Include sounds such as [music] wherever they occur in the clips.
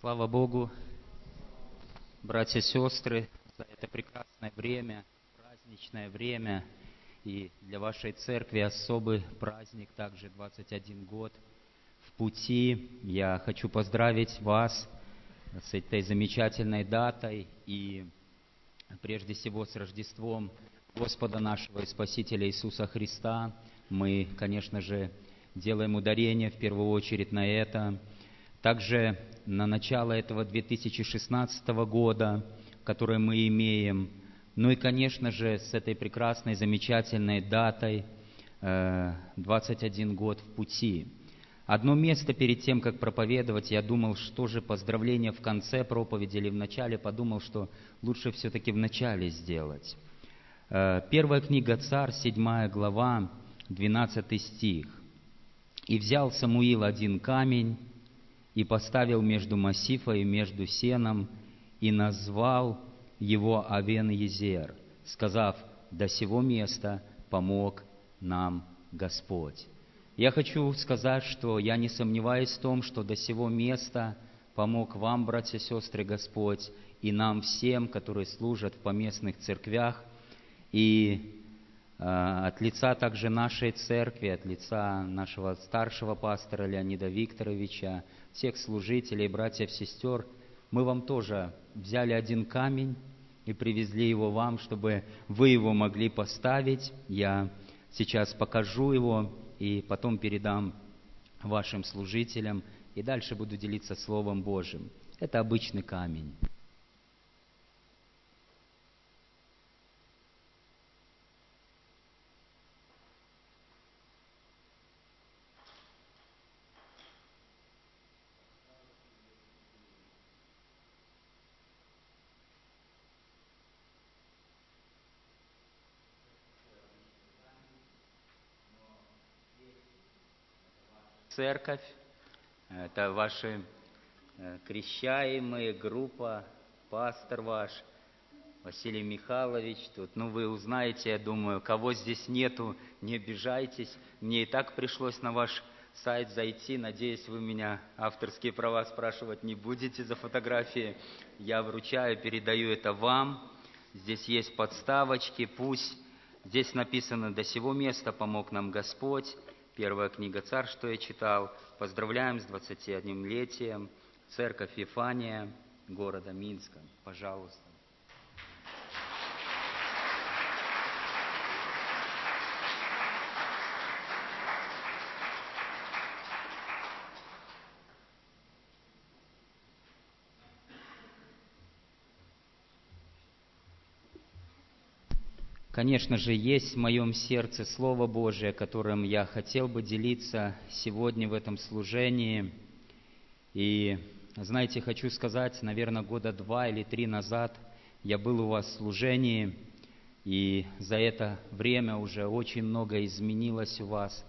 Слава Богу, братья и сестры, за это прекрасное время, праздничное время. И для вашей церкви особый праздник, также 21 год в пути. Я хочу поздравить вас с этой замечательной датой и прежде всего с Рождеством Господа нашего и Спасителя Иисуса Христа. Мы, конечно же, делаем ударение в первую очередь на это. Также на начало этого 2016 года, который мы имеем. Ну и, конечно же, с этой прекрасной, замечательной датой 21 э, год в пути. Одно место перед тем, как проповедовать, я думал, что же поздравление в конце проповеди или в начале, подумал, что лучше все-таки в начале сделать. Э, первая книга Царь, 7 глава, 12 стих. «И взял Самуил один камень, и поставил между Массифа и между Сеном, и назвал его Авен Езер, сказав, до сего места помог нам Господь. Я хочу сказать, что я не сомневаюсь в том, что до сего места помог вам, братья и сестры, Господь, и нам всем, которые служат в поместных церквях, и от лица также нашей церкви, от лица нашего старшего пастора Леонида Викторовича, всех служителей, братьев, сестер, мы вам тоже взяли один камень и привезли его вам, чтобы вы его могли поставить. Я сейчас покажу его и потом передам вашим служителям, и дальше буду делиться Словом Божьим. Это обычный камень. Церковь, это ваши э, крещаемые, группа, пастор ваш, Василий Михайлович тут. Ну, вы узнаете, я думаю, кого здесь нету, не обижайтесь. Мне и так пришлось на ваш сайт зайти. Надеюсь, вы меня авторские права спрашивать не будете за фотографии. Я вручаю, передаю это вам. Здесь есть подставочки, пусть здесь написано «До сего места помог нам Господь». Первая книга «Царь», что я читал. Поздравляем с 21-летием Церковь Ефания города Минска. Пожалуйста. Конечно же, есть в моем сердце Слово Божие, которым я хотел бы делиться сегодня в этом служении. И, знаете, хочу сказать, наверное, года два или три назад я был у вас в служении, и за это время уже очень много изменилось у вас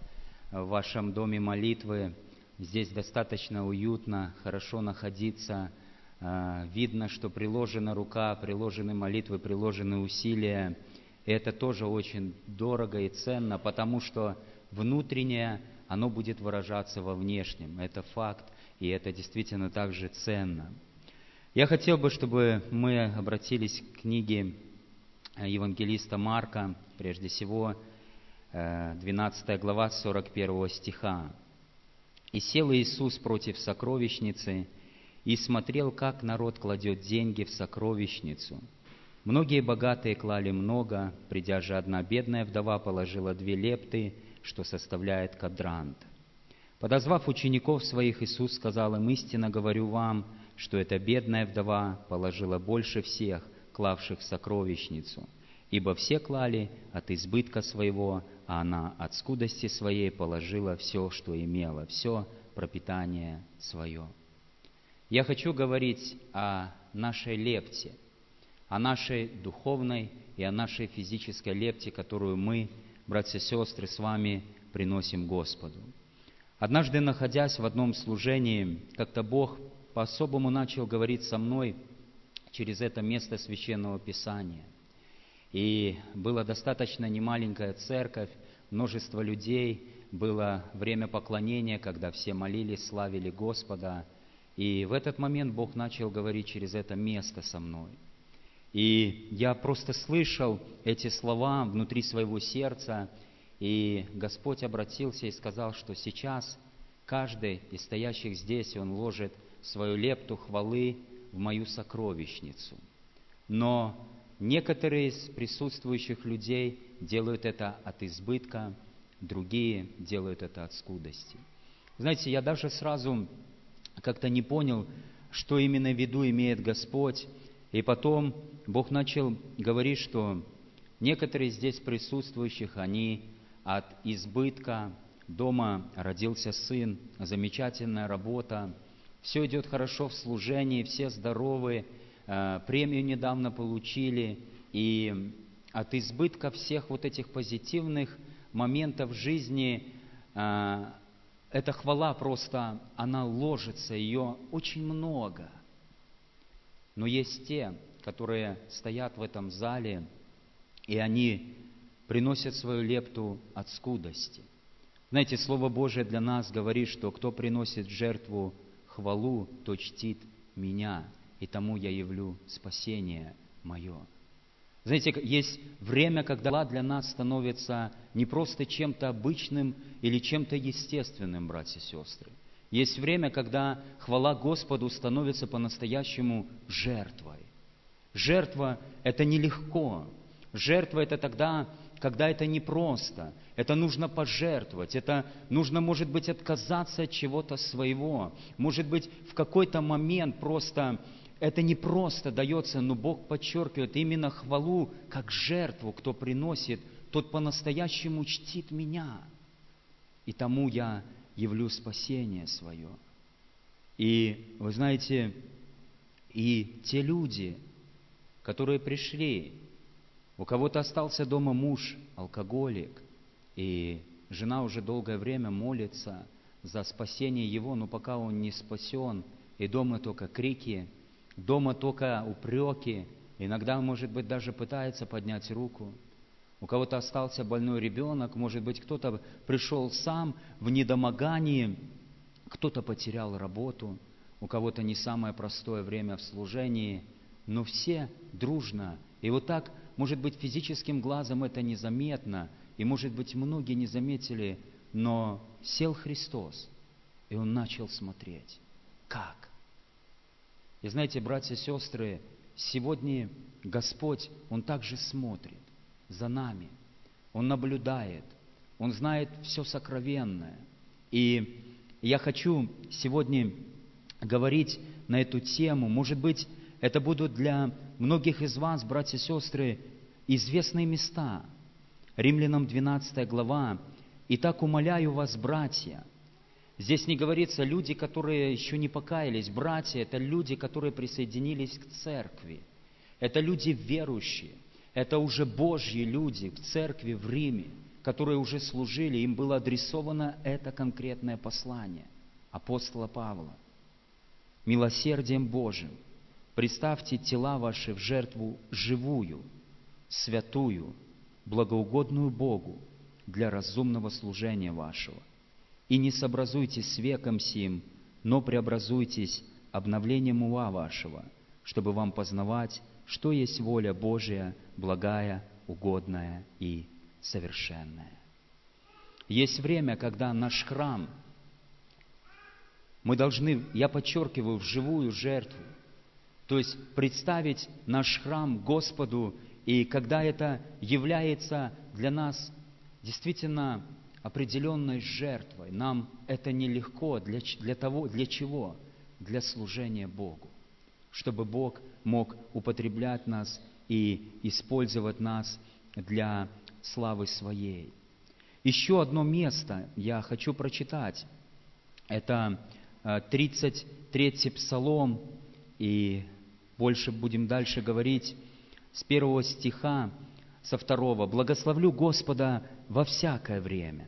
в вашем доме молитвы. Здесь достаточно уютно, хорошо находиться. А, видно, что приложена рука, приложены молитвы, приложены усилия – и это тоже очень дорого и ценно, потому что внутреннее, оно будет выражаться во внешнем. Это факт, и это действительно также ценно. Я хотел бы, чтобы мы обратились к книге э, евангелиста Марка, прежде всего, 12 э, глава 41 стиха. «И сел Иисус против сокровищницы, и смотрел, как народ кладет деньги в сокровищницу – Многие богатые клали много, придя же одна бедная вдова положила две лепты, что составляет кадрант. Подозвав учеников своих, Иисус сказал им, «Истинно говорю вам, что эта бедная вдова положила больше всех, клавших сокровищницу, ибо все клали от избытка своего, а она от скудости своей положила все, что имела, все пропитание свое». Я хочу говорить о нашей лепте – о нашей духовной и о нашей физической лепте, которую мы, братья и сестры, с вами приносим Господу. Однажды, находясь в одном служении, как-то Бог по-особому начал говорить со мной через это место Священного Писания. И была достаточно немаленькая церковь, множество людей, было время поклонения, когда все молились, славили Господа. И в этот момент Бог начал говорить через это место со мной. И я просто слышал эти слова внутри своего сердца, и Господь обратился и сказал, что сейчас каждый из стоящих здесь, он ложит свою лепту хвалы в мою сокровищницу. Но некоторые из присутствующих людей делают это от избытка, другие делают это от скудости. Знаете, я даже сразу как-то не понял, что именно в виду имеет Господь. И потом Бог начал говорить, что некоторые здесь присутствующих, они от избытка дома родился сын, замечательная работа, все идет хорошо в служении, все здоровы, э, премию недавно получили, и от избытка всех вот этих позитивных моментов жизни э, эта хвала просто, она ложится, ее очень много. Но есть те, которые стоят в этом зале, и они приносят свою лепту от скудости. Знаете, Слово Божие для нас говорит, что кто приносит жертву хвалу, то чтит меня, и тому я явлю спасение мое. Знаете, есть время, когда для нас становится не просто чем-то обычным или чем-то естественным, братья и сестры. Есть время, когда хвала Господу становится по-настоящему жертвой. Жертва – это нелегко. Жертва – это тогда, когда это непросто. Это нужно пожертвовать. Это нужно, может быть, отказаться от чего-то своего. Может быть, в какой-то момент просто это не просто дается, но Бог подчеркивает именно хвалу как жертву, кто приносит, тот по-настоящему чтит меня. И тому я явлю спасение свое. И вы знаете, и те люди, которые пришли, у кого-то остался дома муж, алкоголик, и жена уже долгое время молится за спасение его, но пока он не спасен, и дома только крики, дома только упреки, иногда, может быть, даже пытается поднять руку. У кого-то остался больной ребенок, может быть, кто-то пришел сам в недомогании, кто-то потерял работу, у кого-то не самое простое время в служении, но все дружно. И вот так, может быть, физическим глазом это незаметно, и, может быть, многие не заметили, но сел Христос, и он начал смотреть. Как? И знаете, братья и сестры, сегодня Господь, Он также смотрит за нами. Он наблюдает. Он знает все сокровенное. И я хочу сегодня говорить на эту тему. Может быть, это будут для многих из вас, братья и сестры, известные места. Римлянам 12 глава. «Итак, умоляю вас, братья, Здесь не говорится люди, которые еще не покаялись. Братья – это люди, которые присоединились к церкви. Это люди верующие. Это уже Божьи люди в церкви в Риме, которые уже служили. Им было адресовано это конкретное послание апостола Павла. Милосердием Божьим представьте тела ваши в жертву живую, святую, благоугодную Богу для разумного служения вашего – и не сообразуйтесь с веком сим, но преобразуйтесь обновлением ума вашего, чтобы вам познавать, что есть воля Божия, благая, угодная и совершенная. Есть время, когда наш храм, мы должны, я подчеркиваю, в живую жертву, то есть представить наш храм Господу, и когда это является для нас действительно определенной жертвой. Нам это нелегко. Для, для, того, для чего? Для служения Богу. Чтобы Бог мог употреблять нас и использовать нас для славы Своей. Еще одно место я хочу прочитать. Это 33-й э, псалом, и больше будем дальше говорить с первого стиха, со второго. «Благословлю Господа во всякое время,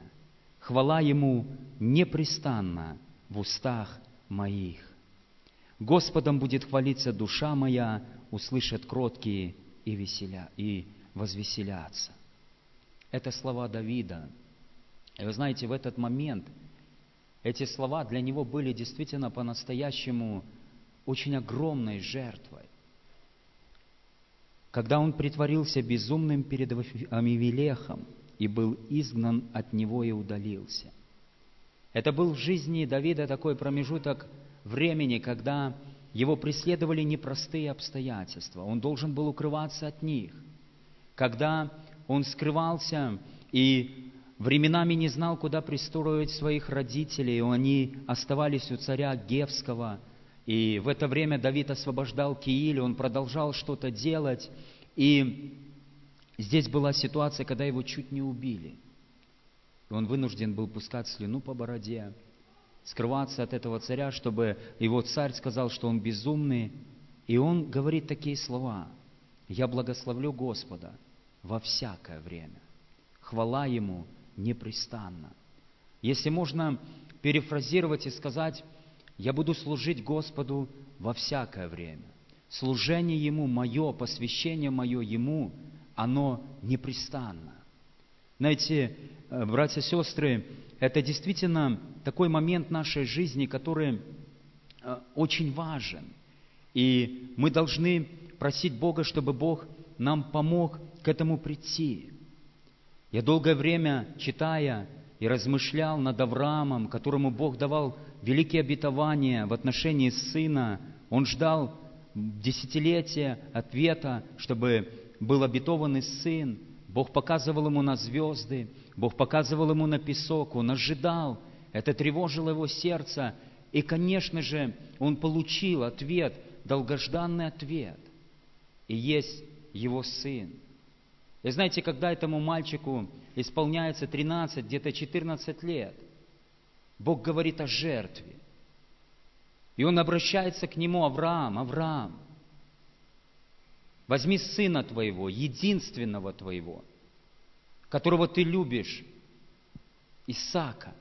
хвала Ему непрестанно в устах моих. Господом будет хвалиться душа моя, услышат кроткие и, веселя, и возвеселятся. Это слова Давида. И вы знаете, в этот момент Эти слова для него были действительно по-настоящему очень огромной жертвой. Когда он притворился безумным перед Амивелехом и был изгнан от него и удалился. Это был в жизни Давида такой промежуток времени, когда его преследовали непростые обстоятельства. Он должен был укрываться от них. Когда он скрывался и временами не знал, куда пристроить своих родителей, они оставались у царя Гевского. И в это время Давид освобождал Кииль, он продолжал что-то делать. И здесь была ситуация, когда его чуть не убили. Он вынужден был пускать слюну по бороде, скрываться от этого царя, чтобы его царь сказал, что он безумный. И он говорит такие слова. «Я благословлю Господа во всякое время. Хвала Ему непрестанно». Если можно перефразировать и сказать, «Я буду служить Господу во всякое время». Служение Ему мое, посвящение мое Ему, оно непрестанно. Знаете, э, братья и сестры, это действительно такой момент нашей жизни, который э, очень важен. И мы должны просить Бога, чтобы Бог нам помог к этому прийти. Я долгое время, читая и размышлял над Авраамом, которому Бог давал великие обетования в отношении сына, он ждал десятилетия ответа, чтобы был обетованный сын. Бог показывал ему на звезды, Бог показывал ему на песок, он ожидал, это тревожило его сердце. И, конечно же, он получил ответ, долгожданный ответ. И есть его сын. И знаете, когда этому мальчику исполняется 13, где-то 14 лет, Бог говорит о жертве. И он обращается к нему, Авраам, Авраам, возьми сына твоего, единственного твоего, которого ты любишь, Исаака,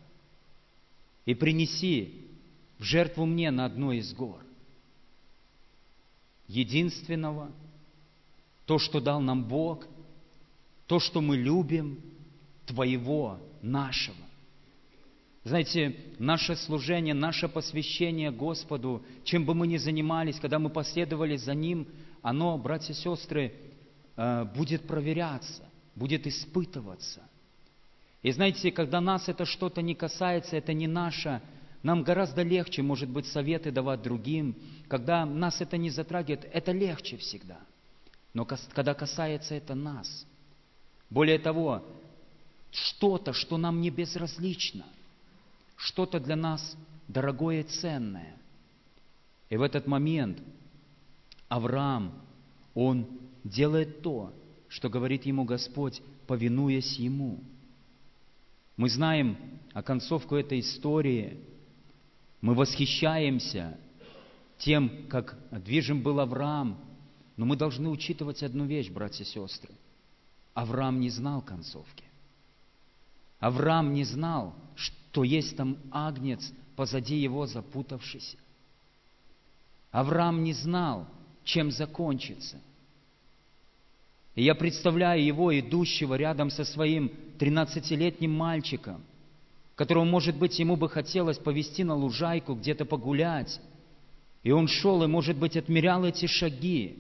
и принеси в жертву мне на одной из гор. Единственного, то, что дал нам Бог, то, что мы любим, Твоего, нашего. Знаете, наше служение, наше посвящение Господу, чем бы мы ни занимались, когда мы последовали за Ним, оно, братья и сестры, э, будет проверяться, будет испытываться – и знаете, когда нас это что-то не касается, это не наше, нам гораздо легче, может быть, советы давать другим. Когда нас это не затрагивает, это легче всегда. Но когда касается это нас, более того, что-то, что нам не безразлично, что-то для нас дорогое и ценное. И в этот момент Авраам, он делает то, что говорит ему Господь, повинуясь ему – мы знаем о концовку этой истории. Мы восхищаемся тем, как движим был Авраам. Но мы должны учитывать одну вещь, братья и сестры. Авраам не знал концовки. Авраам не знал, что есть там агнец позади его запутавшийся. Авраам не знал, чем закончится. И я представляю его, идущего рядом со своим 13-летним мальчиком, которого, может быть, ему бы хотелось повести на лужайку, где-то погулять. И он шел и, может быть, отмерял эти шаги,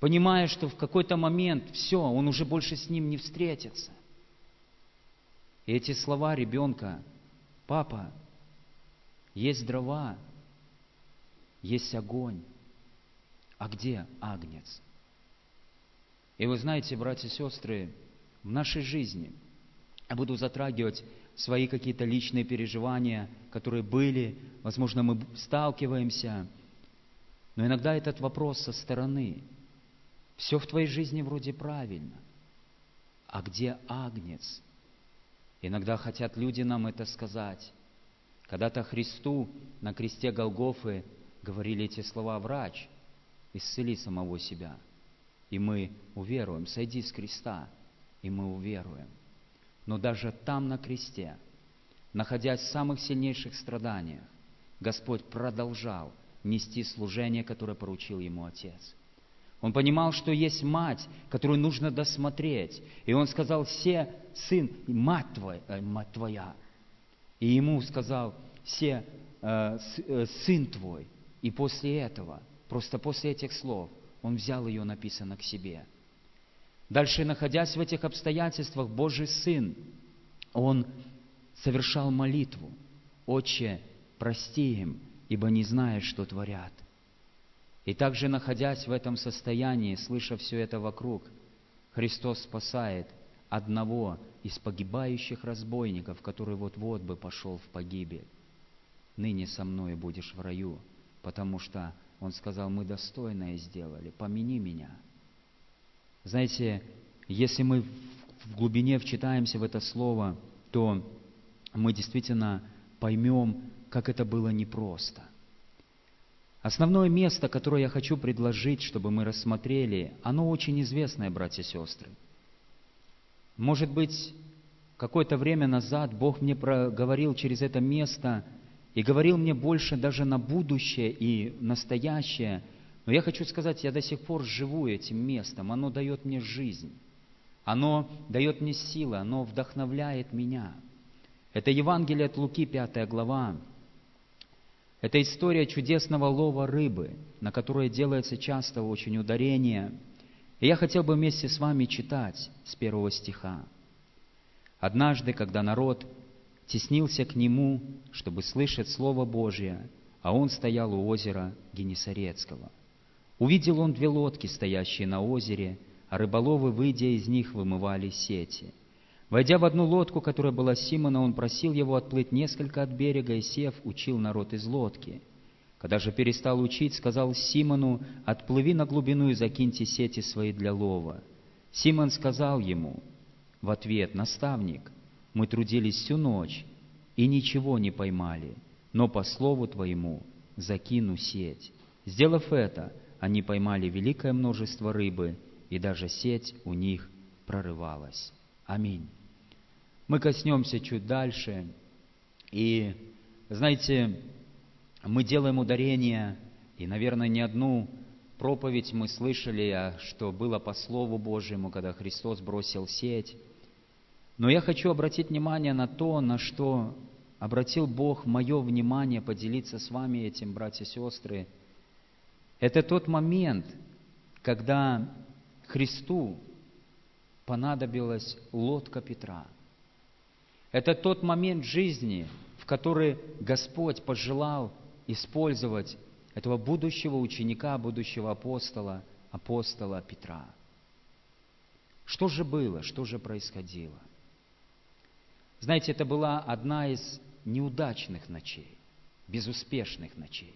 понимая, что в какой-то момент все, он уже больше с ним не встретится. И эти слова ребенка, папа, есть дрова, есть огонь, а где агнец? И вы знаете, братья и сестры, в нашей жизни я буду затрагивать свои какие-то личные переживания, которые были, возможно, мы сталкиваемся, но иногда этот вопрос со стороны. Все в твоей жизни вроде правильно. А где агнец? Иногда хотят люди нам это сказать. Когда-то Христу на кресте Голгофы говорили эти слова «Врач, исцели самого себя» и мы уверуем. Сойди с креста, и мы уверуем. Но даже там, на кресте, находясь в самых сильнейших страданиях, Господь продолжал нести служение, которое поручил ему Отец. Он понимал, что есть мать, которую нужно досмотреть. И он сказал, все, сын, мать твоя, э, мать твоя. И ему сказал, все, э, э, сын твой. И после этого, просто после этих слов, он взял ее, написано, к себе. Дальше, находясь в этих обстоятельствах, Божий Сын, он совершал молитву. «Отче, прости им, ибо не знают, что творят». И также, находясь в этом состоянии, слыша все это вокруг, Христос спасает одного из погибающих разбойников, который вот-вот бы пошел в погибель. «Ныне со мной будешь в раю», потому что Он сказал, мы достойное сделали, помяни меня. Знаете, если мы в глубине вчитаемся в это слово, то мы действительно поймем, как это было непросто. Основное место, которое я хочу предложить, чтобы мы рассмотрели, оно очень известное, братья и сестры. Может быть, какое-то время назад Бог мне проговорил через это место и говорил мне больше даже на будущее и настоящее. Но я хочу сказать, я до сих пор живу этим местом. Оно дает мне жизнь. Оно дает мне силы, оно вдохновляет меня. Это Евангелие от Луки, 5 глава. Это история чудесного лова рыбы, на которой делается часто очень ударение. И я хотел бы вместе с вами читать с первого стиха. «Однажды, когда народ теснился к нему, чтобы слышать Слово Божие, а он стоял у озера Генесарецкого. Увидел он две лодки, стоящие на озере, а рыболовы, выйдя из них, вымывали сети. Войдя в одну лодку, которая была Симона, он просил его отплыть несколько от берега, и сев, учил народ из лодки. Когда же перестал учить, сказал Симону, «Отплыви на глубину и закиньте сети свои для лова». Симон сказал ему в ответ, «Наставник, мы трудились всю ночь и ничего не поймали, но по слову Твоему закину сеть». Сделав это, они поймали великое множество рыбы, и даже сеть у них прорывалась. Аминь. Мы коснемся чуть дальше, и, знаете, мы делаем ударение, и, наверное, не одну проповедь мы слышали, что было по Слову Божьему, когда Христос бросил сеть. Но я хочу обратить внимание на то, на что обратил Бог мое внимание, поделиться с вами этим, братья и сестры. Это тот момент, когда Христу понадобилась лодка Петра. Это тот момент жизни, в который Господь пожелал использовать этого будущего ученика, будущего апостола, апостола Петра. Что же было, что же происходило? Знаете, это была одна из неудачных ночей, безуспешных ночей.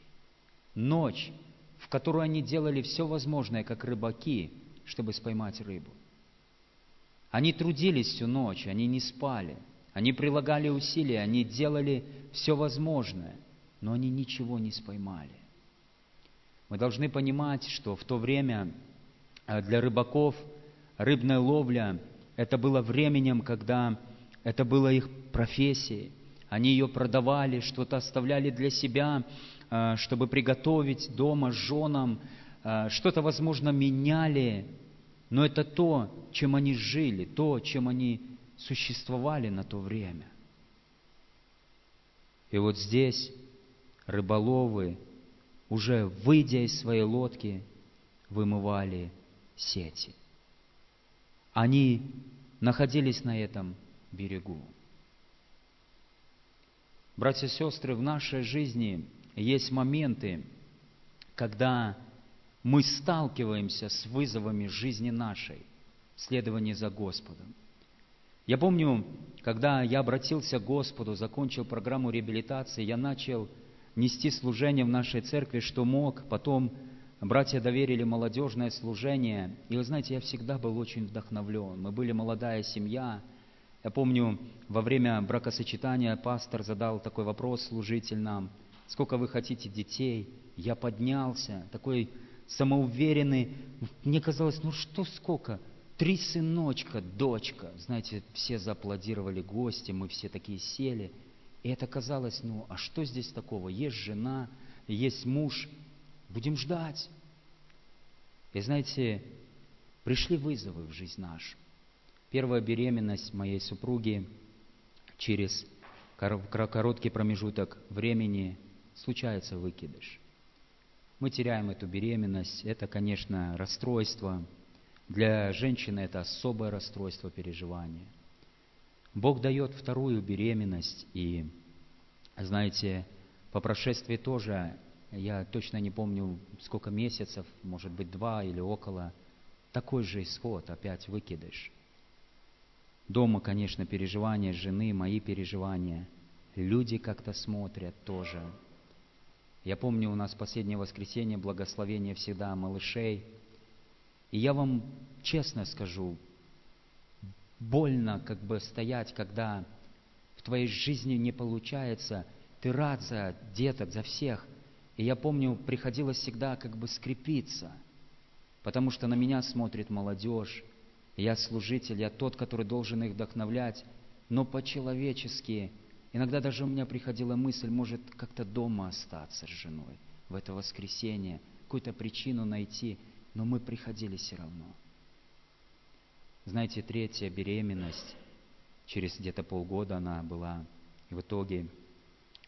Ночь, в которую они делали все возможное, как рыбаки, чтобы споймать рыбу. Они трудились всю ночь, они не спали, они прилагали усилия, они делали все возможное, но они ничего не споймали. Мы должны понимать, что в то время э, для рыбаков рыбная ловля – это было временем, когда это было их профессией. Они ее продавали, что-то оставляли для себя, э, чтобы приготовить дома женам, э, что-то, возможно, меняли, но это то, чем они жили, то, чем они существовали на то время. И вот здесь рыболовы, уже выйдя из своей лодки, вымывали сети. Они находились на этом берегу. Братья и сестры, в нашей жизни есть моменты, когда мы сталкиваемся с вызовами жизни нашей, следования за Господом. Я помню, когда я обратился к Господу, закончил программу реабилитации, я начал нести служение в нашей церкви, что мог. Потом братья доверили молодежное служение. И вы знаете, я всегда был очень вдохновлен. Мы были молодая семья – я помню, во время бракосочетания пастор задал такой вопрос служитель нам, сколько вы хотите детей? Я поднялся, такой самоуверенный. Мне казалось, ну что сколько? Три сыночка, дочка. Знаете, все зааплодировали гости, мы все такие сели. И это казалось, ну а что здесь такого? Есть жена, есть муж, будем ждать. И знаете, пришли вызовы в жизнь нашу. Первая беременность моей супруги через короткий промежуток времени случается выкидыш. Мы теряем эту беременность. Это, конечно, расстройство. Для женщины это особое расстройство переживания. Бог дает вторую беременность, и, знаете, по прошествии тоже, я точно не помню, сколько месяцев, может быть, два или около, такой же исход, опять выкидыш. Дома, конечно, переживания жены, мои переживания. Люди как-то смотрят тоже. Я помню, у нас последнее воскресенье, благословение всегда малышей. И я вам честно скажу, больно как бы стоять, когда в твоей жизни не получается, ты рад за деток, за всех. И я помню, приходилось всегда как бы скрепиться, потому что на меня смотрит молодежь, я служитель, я тот, который должен их вдохновлять, но по-человечески, иногда даже у меня приходила мысль, может как-то дома остаться с женой в это воскресенье, какую-то причину найти, но мы приходили все равно – знаете, третья беременность, через где-то полгода она была, и в итоге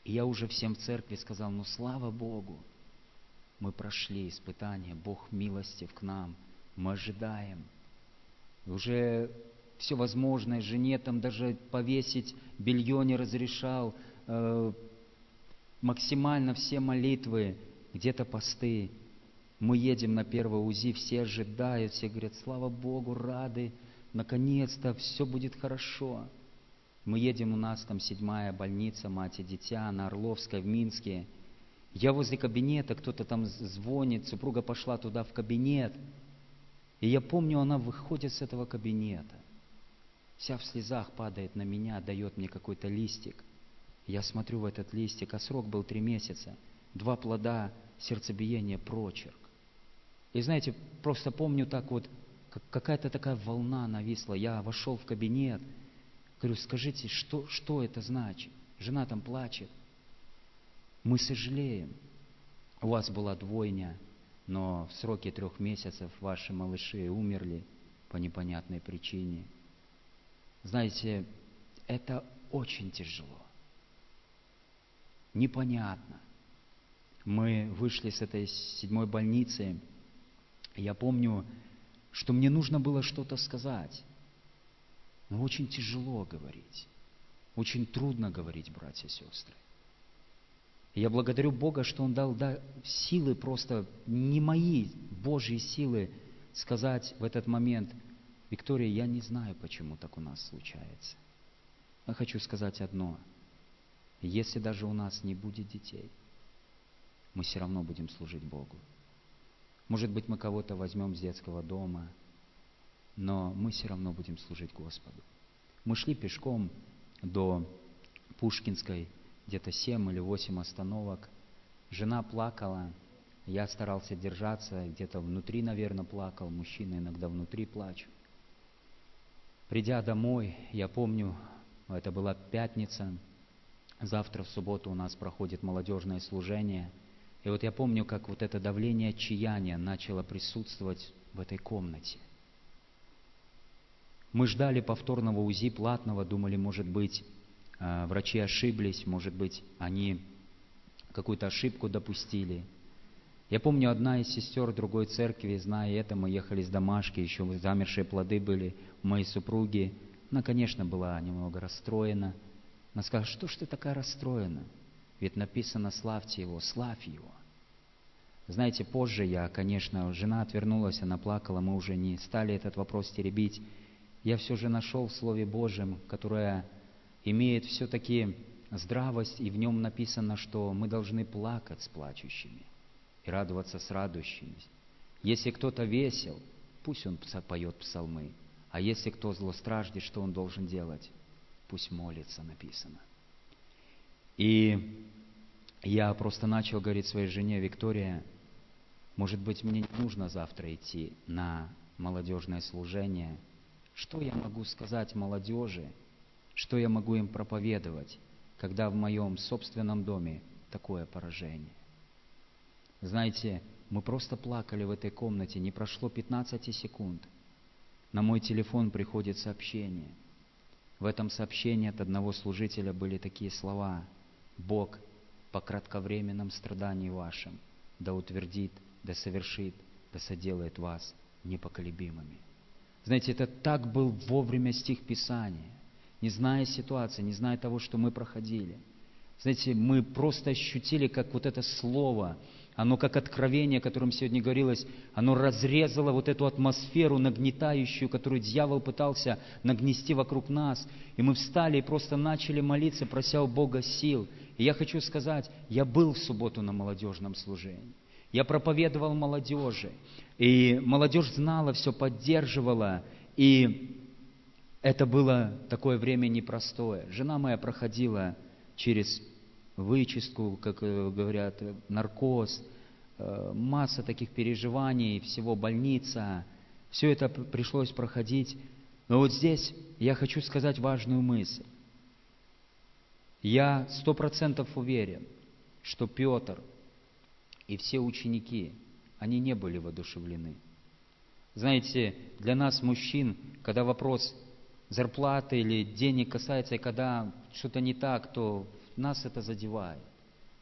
и я уже всем в церкви сказал, ну слава Богу, мы прошли испытание, Бог милостив к нам, мы ожидаем. Уже все возможное, жене там даже повесить белье не разрешал, э, максимально все молитвы, где-то посты. Мы едем на первое УЗИ, все ожидают, все говорят, слава Богу, рады, наконец-то все будет хорошо. Мы едем, у нас там седьмая больница, мать и дитя, на Орловской, в Минске. Я возле кабинета, кто-то там звонит, супруга пошла туда в кабинет. И я помню, она выходит с этого кабинета. Вся в слезах падает на меня, дает мне какой-то листик. Я смотрю в этот листик, а срок был три месяца. Два плода, сердцебиение, прочерк. И знаете, просто помню так вот, какая-то такая волна нависла. Я вошел в кабинет, говорю, скажите, что, что это значит? Жена там плачет. Мы сожалеем. У вас была двойня, но в сроке трех месяцев ваши малыши умерли по непонятной причине. Знаете, это очень тяжело. Непонятно. Мы вышли с этой седьмой больницы. Я помню, что мне нужно было что-то сказать. Но очень тяжело говорить. Очень трудно говорить, братья и сестры. Я благодарю Бога, что Он дал да, силы просто, не мои, Божьи силы, сказать в этот момент, Виктория, я не знаю, почему так у нас случается. Я хочу сказать одно. Если даже у нас не будет детей, мы все равно будем служить Богу. Может быть, мы кого-то возьмем с детского дома, но мы все равно будем служить Господу. Мы шли пешком до Пушкинской, где-то семь или восемь остановок. Жена плакала, я старался держаться, где-то внутри, наверное, плакал, мужчина иногда внутри плачут. Придя домой, я помню, это была пятница, завтра в субботу у нас проходит молодежное служение – и вот я помню, как вот это давление отчаяния начало присутствовать в этой комнате. Мы ждали повторного УЗИ платного, думали, может быть, врачи ошиблись, может быть, они какую-то ошибку допустили. Я помню, одна из сестер другой церкви, зная это, мы ехали с домашки, еще замершие плоды были у моей супруги. Она, конечно, была немного расстроена. Она сказала, что ж ты такая расстроена? Ведь написано «славьте Его», «славь Его». Знаете, позже я, конечно, жена отвернулась, она плакала, мы уже не стали этот вопрос теребить. Я все же нашел в Слове Божьем, которое имеет все-таки здравость, и в нем написано, что мы должны плакать с плачущими и радоваться с радующими. Если кто-то весел, пусть он поет псалмы, а если кто злостраждет, что он должен делать? Пусть молится, написано. И я просто начал говорить своей жене, Виктория, может быть, мне не нужно завтра идти на молодежное служение. Что я могу сказать молодежи? Что я могу им проповедовать, когда в моем собственном доме такое поражение? Знаете, мы просто плакали в этой комнате, не прошло 15 секунд. На мой телефон приходит сообщение. В этом сообщении от одного служителя были такие слова. «Бог по кратковременном страдании вашим да утвердит, да совершит, да соделает вас непоколебимыми». Знаете, это так был вовремя стих Писания, не зная ситуации, не зная того, что мы проходили. Знаете, мы просто ощутили, как вот это слово, оно как откровение, о котором сегодня говорилось, оно разрезало вот эту атмосферу нагнетающую, которую дьявол пытался нагнести вокруг нас. И мы встали и просто начали молиться, прося у Бога сил. И я хочу сказать, я был в субботу на молодежном служении. Я проповедовал молодежи. И молодежь знала все, поддерживала. И это было такое время непростое. Жена моя проходила через вычистку, как э, говорят, наркоз, э, масса таких переживаний, всего больница. Все это пришлось проходить. Но вот здесь я хочу сказать важную мысль. Я сто процентов уверен, что Петр и все ученики, они не были воодушевлены. Знаете, для нас, мужчин, когда вопрос зарплаты или денег касается, и когда что-то не так, то нас это задевает.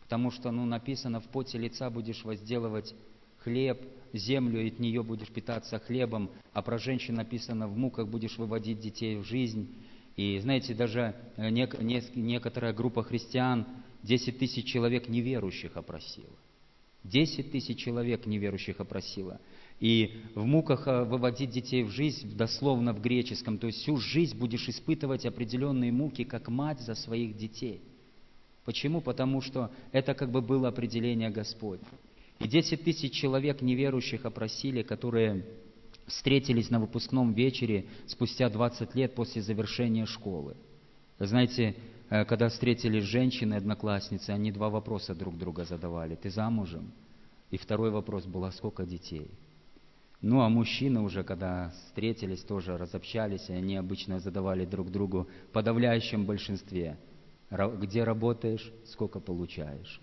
Потому что ну, написано, в поте лица будешь возделывать хлеб, землю, и от нее будешь питаться хлебом, а про женщин написано, в муках будешь выводить детей в жизнь. И знаете, даже э, нек- некоторая группа христиан 10 тысяч человек неверующих опросила. 10 тысяч человек неверующих опросила. И в муках э, выводить детей в жизнь, дословно в греческом, то есть всю жизнь будешь испытывать определенные муки, как мать за своих детей – Почему? Потому что это как бы было определение Господне. И 10 тысяч человек неверующих опросили, которые встретились на выпускном вечере спустя 20 лет после завершения школы. Знаете, э, когда встретились женщины, одноклассницы, они два вопроса друг друга задавали. Ты замужем? И второй вопрос был, а сколько детей? Ну, а мужчины уже, когда встретились, тоже разобщались, и они обычно задавали друг другу в подавляющем большинстве – где работаешь, сколько получаешь.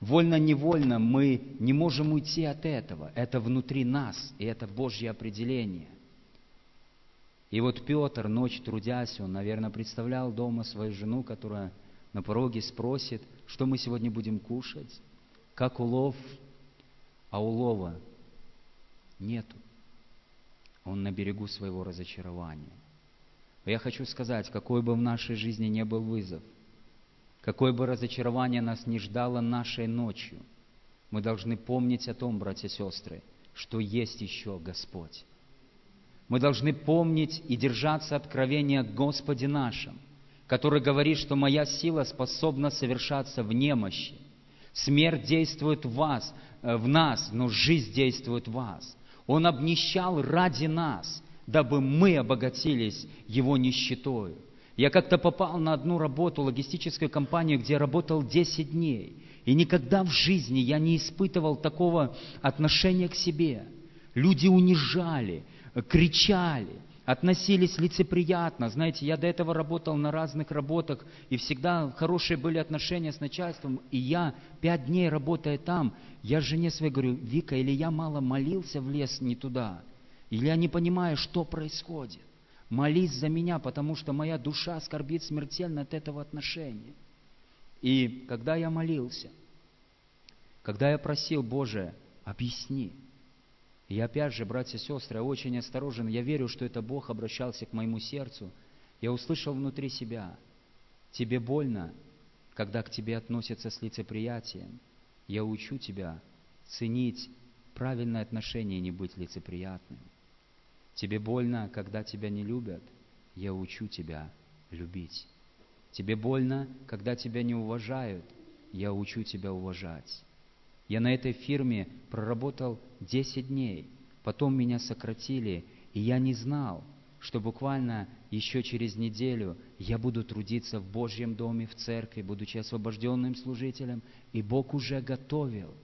Вольно-невольно мы не можем уйти от этого. Это внутри нас, и это Божье определение. И вот Петр, ночь трудясь, он, наверное, представлял дома свою жену, которая на пороге спросит, что мы сегодня будем кушать, как улов, а улова нету. Он на берегу своего разочарования. Я хочу сказать, какой бы в нашей жизни не был вызов, какое бы разочарование нас не ждало нашей ночью, мы должны помнить о том, братья и сестры, что есть еще Господь. Мы должны помнить и держаться откровения о Господе нашем, который говорит, что моя сила способна совершаться в немощи. Смерть действует в вас, э, в нас, но жизнь действует в вас. Он обнищал ради нас – дабы мы обогатились Его нищетою. Я как-то попал на одну работу, логистическую компанию, где работал 10 дней. И никогда в жизни я не испытывал такого отношения к себе. Люди унижали, кричали, относились лицеприятно. Знаете, я до этого работал на разных работах, и всегда хорошие были отношения с начальством. И я пять дней работая там, я жене своей говорю, Вика, или я мало молился в лес не туда – или я не понимаю, что происходит. Молись за меня, потому что моя душа скорбит смертельно от этого отношения. И когда я молился, когда я просил, Боже, объясни. И опять же, братья и сестры, очень осторожен, я верю, что это Бог обращался к моему сердцу. Я услышал внутри себя, тебе больно, когда к тебе относятся с лицеприятием. Я учу тебя ценить правильное отношение и не быть лицеприятным. Тебе больно, когда тебя не любят? Я учу тебя любить. Тебе больно, когда тебя не уважают? Я учу тебя уважать. Я на этой фирме проработал 10 дней, потом меня сократили, и я не знал, что буквально еще через неделю я буду трудиться в Божьем доме, в церкви, будучи освобожденным служителем, и Бог уже готовил.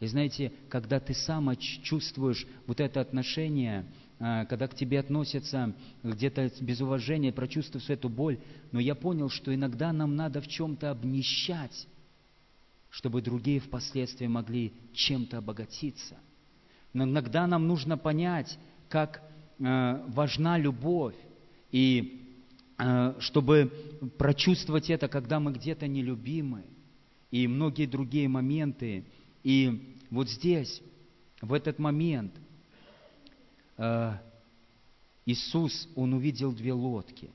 И знаете, когда ты сам чувствуешь вот это отношение, а, когда к тебе относятся где-то без уважения, прочувствуешь эту боль. Но я понял, что иногда нам надо в чем-то обнищать, чтобы другие впоследствии могли чем-то обогатиться. Но иногда нам нужно понять, как а, важна любовь. И э, чтобы прочувствовать это, когда мы где-то нелюбимы, и многие другие моменты. И вот здесь, в этот момент, э, Иисус, Он увидел две лодки,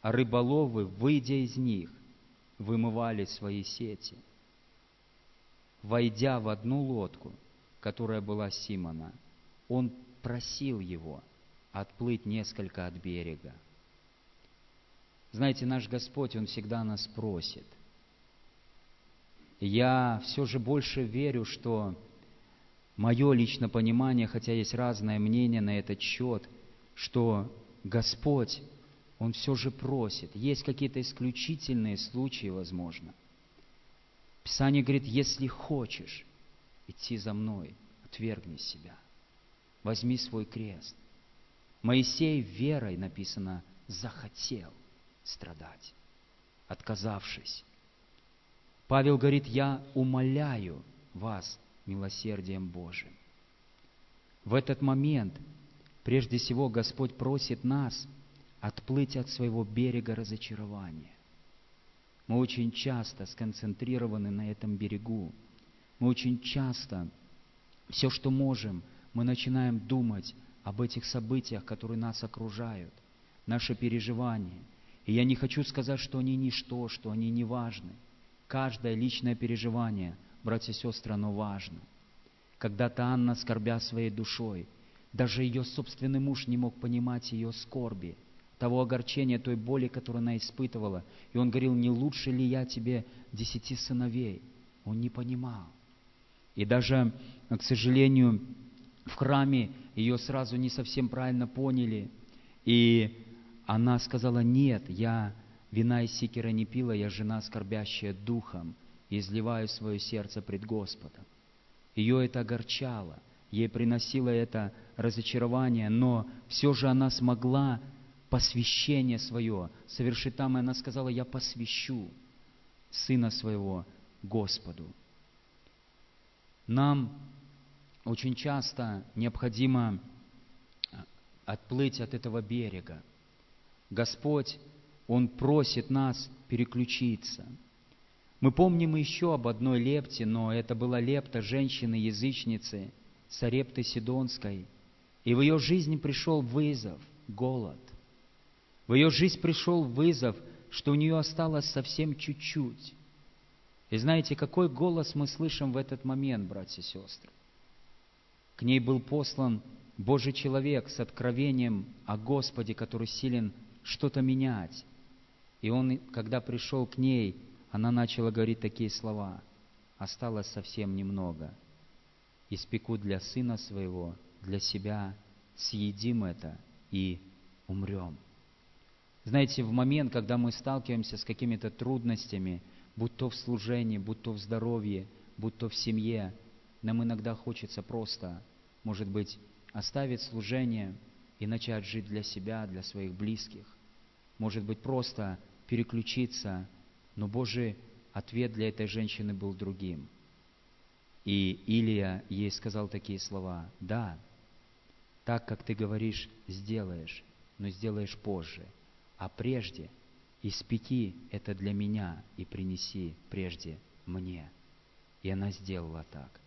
а рыболовы, выйдя из них, вымывали свои сети. Войдя в одну лодку, которая была Симона, он просил его отплыть несколько от берега. Знаете, наш Господь, Он всегда нас просит. Я все же больше верю, что мое личное понимание, хотя есть разное мнение на этот счет, что Господь, Он все же просит. Есть какие-то исключительные случаи, возможно. Писание говорит, если хочешь идти за мной, отвергни себя, возьми свой крест. Моисей верой, написано, захотел страдать, отказавшись. Павел говорит, я умоляю вас милосердием Божиим. В этот момент, прежде всего, Господь просит нас отплыть от своего берега разочарования. Мы очень часто сконцентрированы на этом берегу. Мы очень часто все, что можем, мы начинаем думать об этих событиях, которые нас окружают, наши переживания. И я не хочу сказать, что они ничто, что они не важны. Каждое личное переживание, братья и сестры, оно важно. Когда-то Анна, скорбя своей душой, даже ее собственный муж не мог понимать ее скорби, того огорчения, той боли, которую она испытывала. И он говорил, не лучше ли я тебе десяти сыновей? Он не понимал. И даже, к сожалению, в храме ее сразу не совсем правильно поняли. И она сказала, нет, я вина из сикера не пила, я жена, скорбящая духом, и изливаю свое сердце пред Господом. Ее это огорчало, ей приносило это разочарование, но все же она смогла посвящение свое совершить там, и она сказала, я посвящу сына своего Господу. Нам очень часто необходимо отплыть от этого берега. Господь, Он просит нас переключиться. Мы помним еще об одной лепте, но это была лепта женщины-язычницы, Сарепты Сидонской. И в ее жизни пришел вызов, голод. В ее жизнь пришел вызов, что у нее осталось совсем чуть-чуть. И знаете, какой голос мы слышим в этот момент, братья и сестры? К ней был послан Божий человек с откровением о Господе, который силен что-то менять. И он, когда пришел к ней, она начала говорить такие слова. Осталось совсем немного. Испеку для сына своего, для себя, съедим это и умрем. Знаете, в момент, когда мы сталкиваемся с какими-то трудностями, будь то в служении, будь то в здоровье, будь то в семье, нам иногда хочется просто может быть, оставить служение и начать жить для себя, для своих близких. Может быть, просто переключиться, но Божий ответ для этой женщины был другим. И Илия ей сказал такие слова, «Да, так, как ты говоришь, сделаешь, но сделаешь позже, а прежде испеки это для меня и принеси прежде мне». И она сделала так.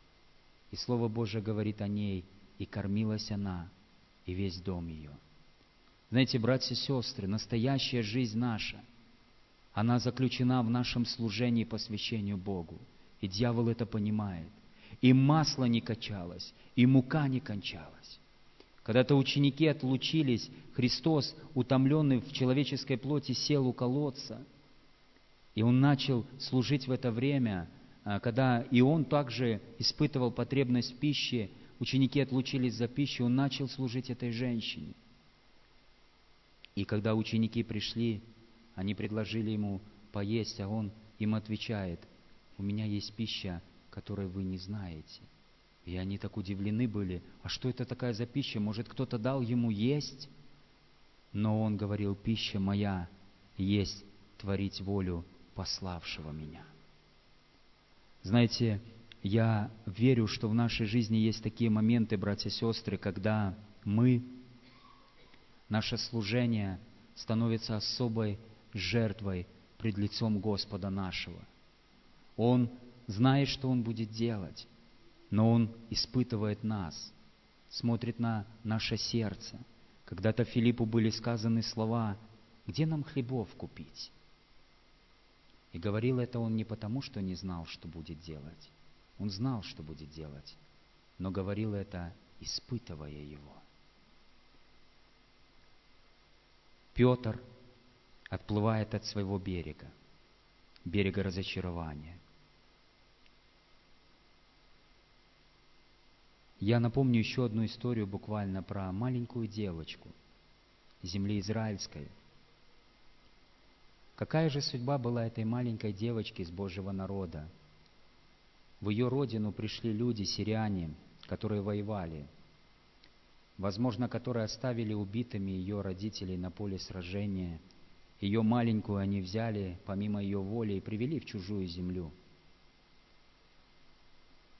И Слово Божье говорит о ней, и кормилась она, и весь дом ее. Знаете, братья и сестры, настоящая жизнь наша, она заключена в нашем служении и посвящению Богу. И дьявол это понимает. И масло не качалось, и мука не кончалась. Когда-то ученики отлучились, Христос, утомленный в человеческой плоти, сел у колодца, и Он начал служить в это время – а, когда и он также испытывал потребность в пище, ученики отлучились за пищей, он начал служить этой женщине. И когда ученики пришли, они предложили ему поесть, а он им отвечает, у меня есть пища, которой вы не знаете. И они так удивлены были, а что это такая за пища? Может, кто-то дал ему есть? Но он говорил, пища моя есть творить волю пославшего меня. Знаете, я верю, что в нашей жизни есть такие моменты, братья и сестры, когда мы, наше служение, становится особой жертвой пред лицом Господа нашего. Он знает, что Он будет делать, но Он испытывает нас, смотрит на наше сердце. Когда-то Филиппу были сказаны слова, где нам хлебов купить? И говорил это он не потому, что не знал, что будет делать. Он знал, что будет делать, но говорил это, испытывая его. Петр отплывает от своего берега, берега разочарования. Я напомню еще одну историю буквально про маленькую девочку земли израильской. Какая же судьба была этой маленькой девочки из Божьего народа? В ее родину пришли люди, сириане, которые воевали, возможно, которые оставили убитыми ее родителей на поле сражения. Ее маленькую они взяли помимо ее воли и привели в чужую землю.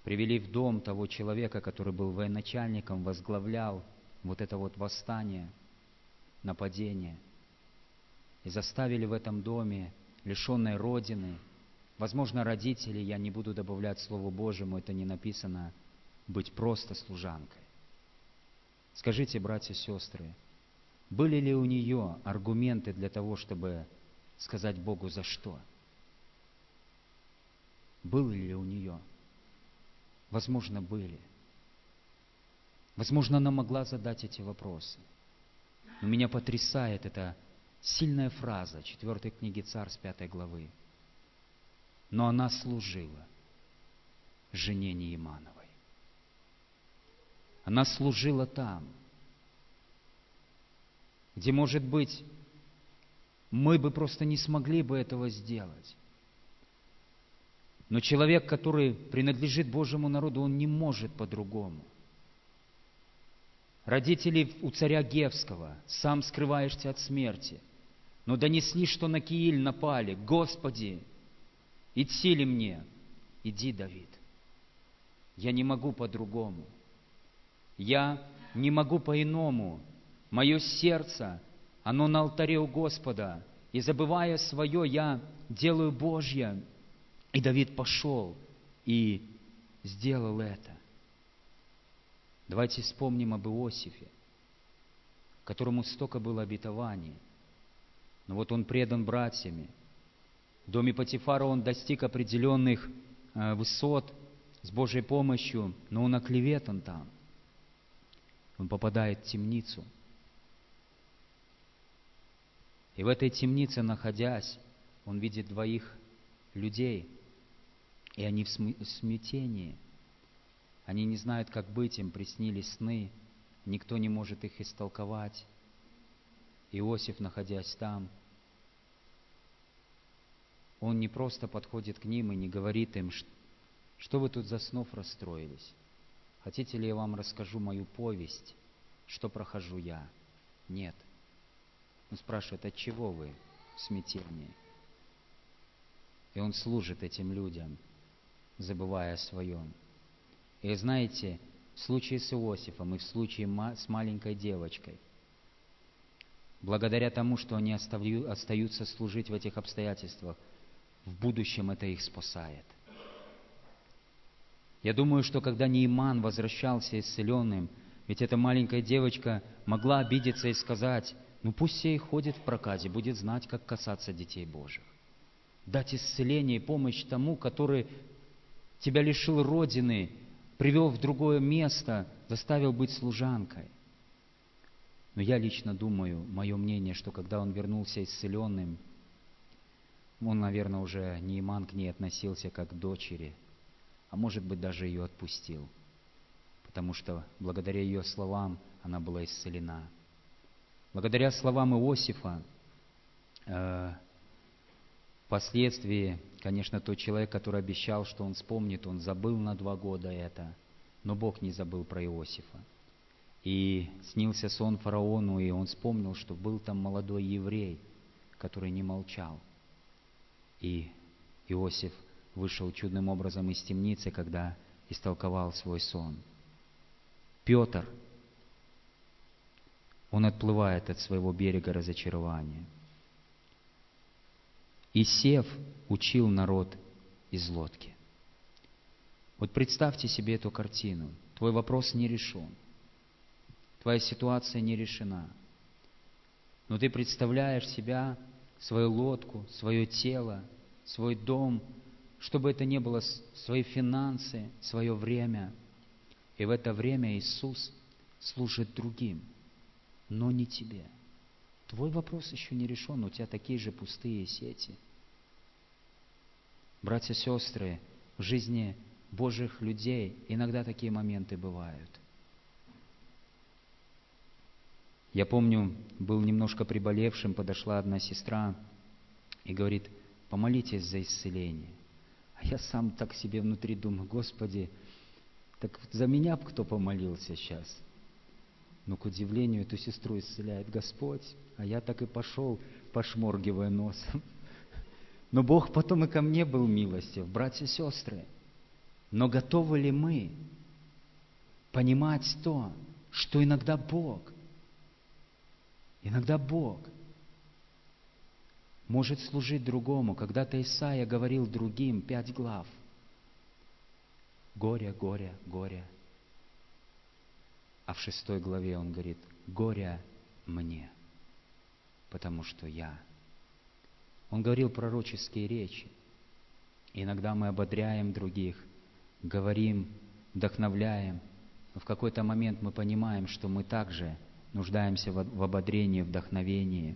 Привели в дом того человека, который был военачальником, возглавлял вот это вот восстание, нападение. И заставили в этом доме, лишенной родины, возможно, родителей, я не буду добавлять Слову Божьему, это не написано, быть просто служанкой. Скажите, братья и сестры, были ли у нее аргументы для того, чтобы сказать Богу за что? Были ли у нее? Возможно, были. Возможно, она могла задать эти вопросы. Но меня потрясает эта сильная фраза четвертой книги Царств, пятой главы. Но она служила жене Неимановой. Она служила там, где, может быть, мы бы просто не смогли бы этого сделать. Но человек, который принадлежит Божьему народу, он не может по-другому. Родители у царя Гевского, сам скрываешься от смерти, но донесли, что на Кииль напали. Господи, идти ли мне? Иди, Давид. Я не могу по-другому. Я не могу по-иному. Мое сердце, оно на алтаре у Господа. И забывая свое, я делаю Божье. И Давид пошел и сделал это. Давайте вспомним об Иосифе, которому столько было обетований. Но вот он предан братьями. В доме Патифара он достиг определенных э, высот с Божьей помощью, но он оклеветан там он попадает в темницу. И в этой темнице, находясь, он видит двоих людей, и они в смятении. Они не знают, как быть, им приснились сны, никто не может их истолковать. Иосиф, находясь там, он не просто подходит к ним и не говорит им, что вы тут за снов расстроились. Хотите ли я вам расскажу мою повесть, что прохожу я? Нет. Он спрашивает, от чего вы в смятении? И он служит этим людям, забывая о своем. И знаете, в случае с Иосифом и в случае с маленькой девочкой, благодаря тому, что они остаются служить в этих обстоятельствах, в будущем это их спасает. Я думаю, что когда Нейман возвращался исцеленным, ведь эта маленькая девочка могла обидеться и сказать, ну пусть сей ходит в проказе, будет знать, как касаться детей Божьих. Дать исцеление и помощь тому, который тебя лишил родины, привел в другое место, заставил быть служанкой. Но я лично думаю, мое мнение, что когда он вернулся исцеленным, он, наверное, уже не иман к ней относился как к дочери – а может быть даже ее отпустил, потому что благодаря ее словам она была исцелена. Благодаря словам Иосифа, э, впоследствии, конечно, тот человек, который обещал, что он вспомнит, он забыл на два года это, но Бог не забыл про Иосифа. И снился сон фараону, и он вспомнил, что был там молодой еврей, который не молчал. И Иосиф вышел чудным образом из темницы, когда истолковал свой сон. Петр, он отплывает от своего берега разочарования. И Сев учил народ из лодки. Вот представьте себе эту картину. Твой вопрос не решен. Твоя ситуация не решена. Но ты представляешь себя, свою лодку, свое тело, свой дом, чтобы это не было свои финансы, свое время. И в это время Иисус служит другим, но не тебе. Твой вопрос еще не решен, у тебя такие же пустые сети. Братья и сестры, в жизни Божьих людей иногда такие моменты бывают. Я помню, был немножко приболевшим, подошла одна сестра и говорит, помолитесь за исцеление. А я сам так себе внутри думаю, Господи, так за меня кто помолился сейчас? Но, к удивлению, эту сестру исцеляет Господь, а я так и пошел, пошморгивая носом. Но Бог потом и ко мне был милостив, братья и сестры. Но готовы ли мы понимать то, что иногда Бог, иногда Бог может служить другому. Когда-то Исаия говорил другим пять глав. Горе, горе, горе. А в шестой главе он говорит, горе мне, потому что я. Он говорил пророческие речи. Иногда мы ободряем других – говорим, вдохновляем, но в какой-то момент мы понимаем, что мы также нуждаемся в ободрении, вдохновении.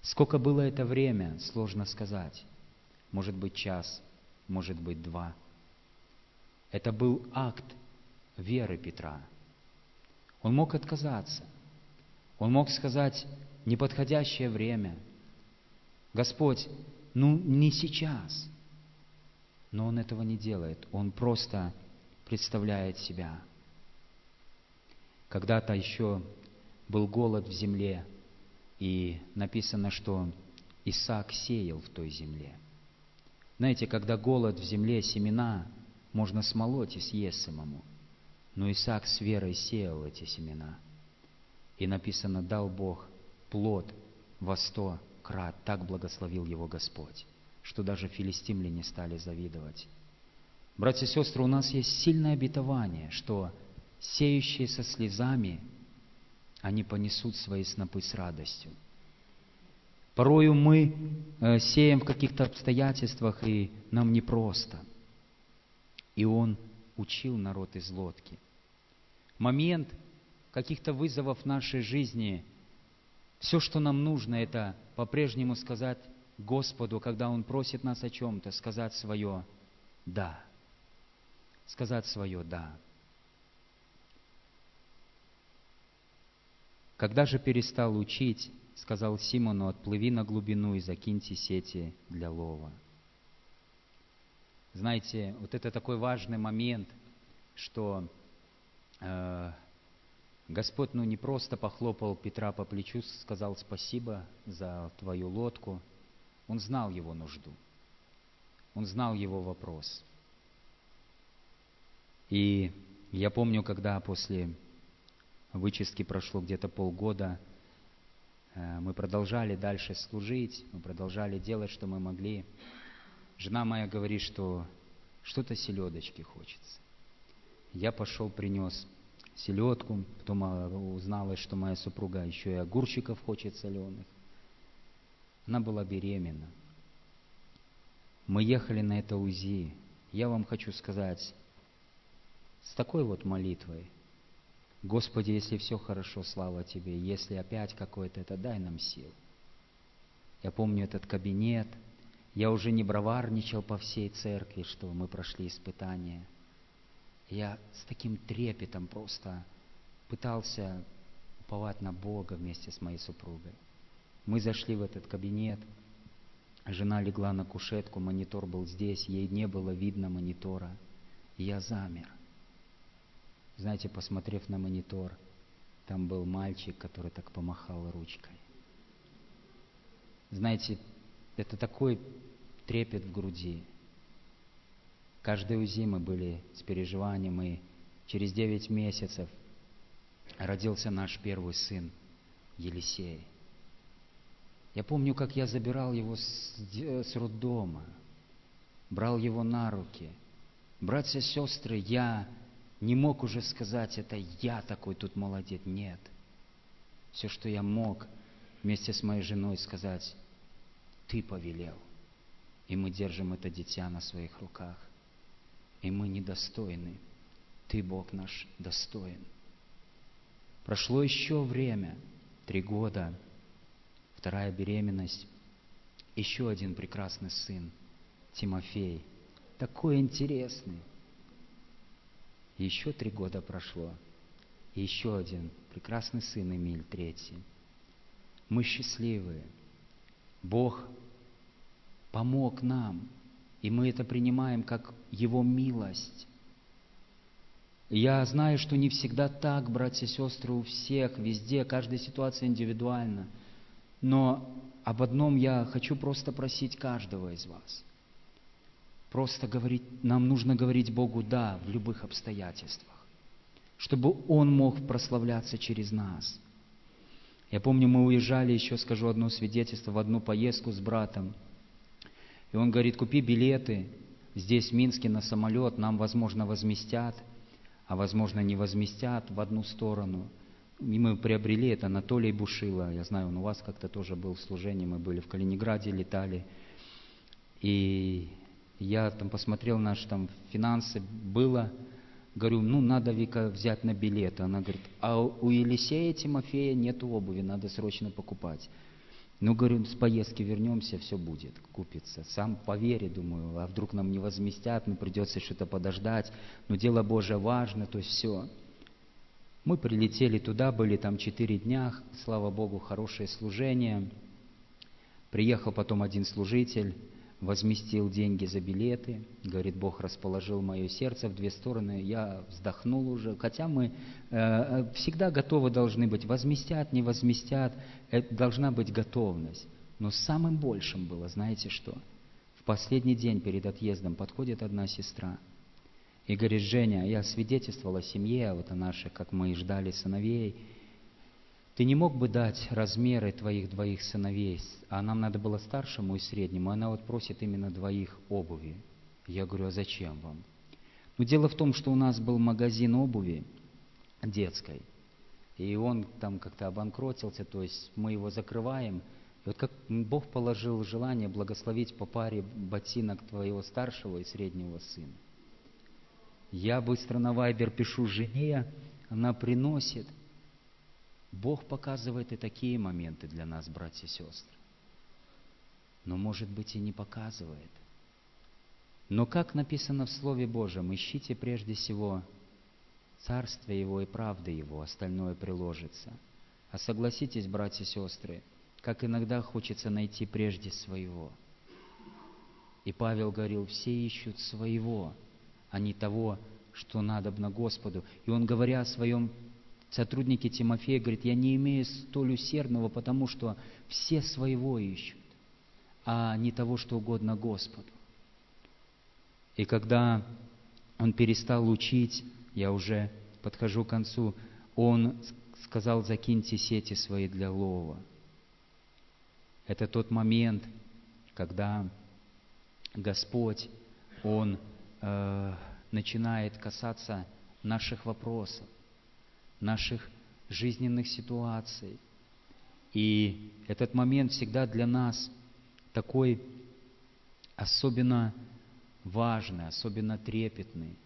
Сколько было это время, сложно сказать. Может быть час, может быть два. Это был акт веры Петра. Он мог отказаться. Он мог сказать, неподходящее время. Господь, ну не сейчас – но он этого не делает. Он просто представляет себя. Когда-то еще был голод в земле, и написано, что Исаак сеял в той земле. Знаете, когда голод в земле, семена можно смолоть и съесть самому. Но Исаак с верой сеял эти семена. И написано, дал Бог плод во сто крат, так благословил его Господь что даже филистимляне стали завидовать. Братья и сестры, у нас есть сильное обетование, что сеющие со слезами, они понесут свои снопы с радостью. Порою мы э, сеем в каких-то обстоятельствах, и нам непросто. И он учил народ из лодки. Момент каких-то вызовов в нашей жизни, все, что нам нужно, это по-прежнему сказать Господу, когда Он просит нас о чем-то, сказать свое «да». Сказать свое «да». Когда же перестал учить, сказал Симону, отплыви на глубину и закиньте сети для лова. Знаете, вот это такой важный момент, что э, Господь ну, не просто похлопал Петра по плечу, сказал спасибо за твою лодку – он знал его нужду. Он знал его вопрос. И я помню, когда после вычистки прошло где-то полгода, э, мы продолжали дальше служить, мы продолжали делать, что мы могли. Жена моя говорит, что что-то селедочки хочется. Я пошел, принес селедку, потом узнала, что моя супруга еще и огурчиков хочет соленых. Она была беременна. Мы ехали на это УЗИ. Я вам хочу сказать, с такой вот молитвой, Господи, если все хорошо, слава Тебе, если опять какое-то это, дай нам сил. Я помню этот кабинет, я уже не броварничал по всей церкви, что мы прошли испытания. Я с таким трепетом просто пытался уповать на Бога вместе с моей супругой. Мы зашли в этот кабинет, жена легла на кушетку, монитор был здесь, ей не было видно монитора. Я замер. Знаете, посмотрев на монитор, там был мальчик, который так помахал ручкой. Знаете, это такой трепет в груди. Каждую зиму были с переживанием, и через девять месяцев родился наш первый сын Елисей. Я помню, как я забирал его с, с роддома, брал его на руки. Братья сестры, я не мог уже сказать, это я такой тут молодец. Нет. Все, что я мог вместе с моей женой сказать, ты повелел. И мы держим это дитя на своих руках. И мы недостойны. Ты, Бог наш, достоин. Прошло еще время, три года, вторая беременность, еще один прекрасный сын, Тимофей, такой интересный. еще три года прошло, и еще один прекрасный сын Эмиль, третий. Мы счастливые. Бог помог нам, и мы это принимаем как Его милость. Я знаю, что не всегда так, братья и сестры, у всех, везде, каждая ситуация индивидуальна. Но об одном я хочу просто просить каждого из вас. Просто говорить, нам нужно говорить Богу «да» в любых обстоятельствах, чтобы Он мог прославляться через нас. Я помню, мы уезжали, еще скажу одно свидетельство, в одну поездку с братом. И он говорит, купи билеты здесь, в Минске, на самолет, нам, возможно, возместят – а возможно не возместят в одну сторону. И мы приобрели это Анатолий Бушила. Я знаю, он у вас как-то тоже был в служении, мы были в Калининграде, летали. И я там посмотрел наши там финансы, было, говорю, ну надо Вика взять на билеты. Она говорит, а у Елисея Тимофея нет обуви, надо срочно покупать. Ну, говорю, с поездки вернемся, все будет, купится. Сам по вере, думаю, а вдруг нам не возместят, ну, придется что-то подождать. Но дело Божие важно, то есть все. Мы прилетели туда, были там четыре дня, слава Богу, хорошее служение. Приехал потом один служитель, возместил деньги за билеты. Говорит, Бог расположил мое сердце в две стороны. Я вздохнул уже. Хотя мы э, э всегда готовы должны быть. Возместят, не возместят. Это должна быть готовность. Но самым большим было, знаете что? В последний день перед отъездом подходит одна сестра и говорит, Женя, я свидетельствовала семье, вот о нашей, как мы ждали сыновей, ты не мог бы дать размеры твоих двоих сыновей, а нам надо было старшему и среднему, она вот просит именно двоих обуви. Я говорю, а зачем вам? Ну, дело в том, что у нас был магазин обуви детской, и он там как-то обанкротился, то есть мы его закрываем. И вот как Бог положил желание благословить по паре ботинок твоего старшего и среднего сына. Я быстро на Вайбер пишу жене, она приносит – Бог показывает и такие моменты для нас, братья и сестры. Но, может быть, и не показывает. Но как написано в Слове Божьем, ищите прежде всего Царствие Его и правды Его, остальное приложится. А согласитесь, братья и сестры, как иногда хочется найти прежде своего. И Павел говорил, все ищут своего, а не того, что надобно Господу. И он, говоря о своем Сотрудники Тимофея говорят, я не имею столь усердного, потому что все своего ищут, а не того, что угодно Господу. И когда он перестал учить, я уже подхожу к концу, он сказал, закиньте сети свои для лова. Это тот момент, когда Господь, Он э, начинает касаться наших вопросов наших жизненных ситуаций. И этот момент всегда для нас такой особенно важный, особенно трепетный.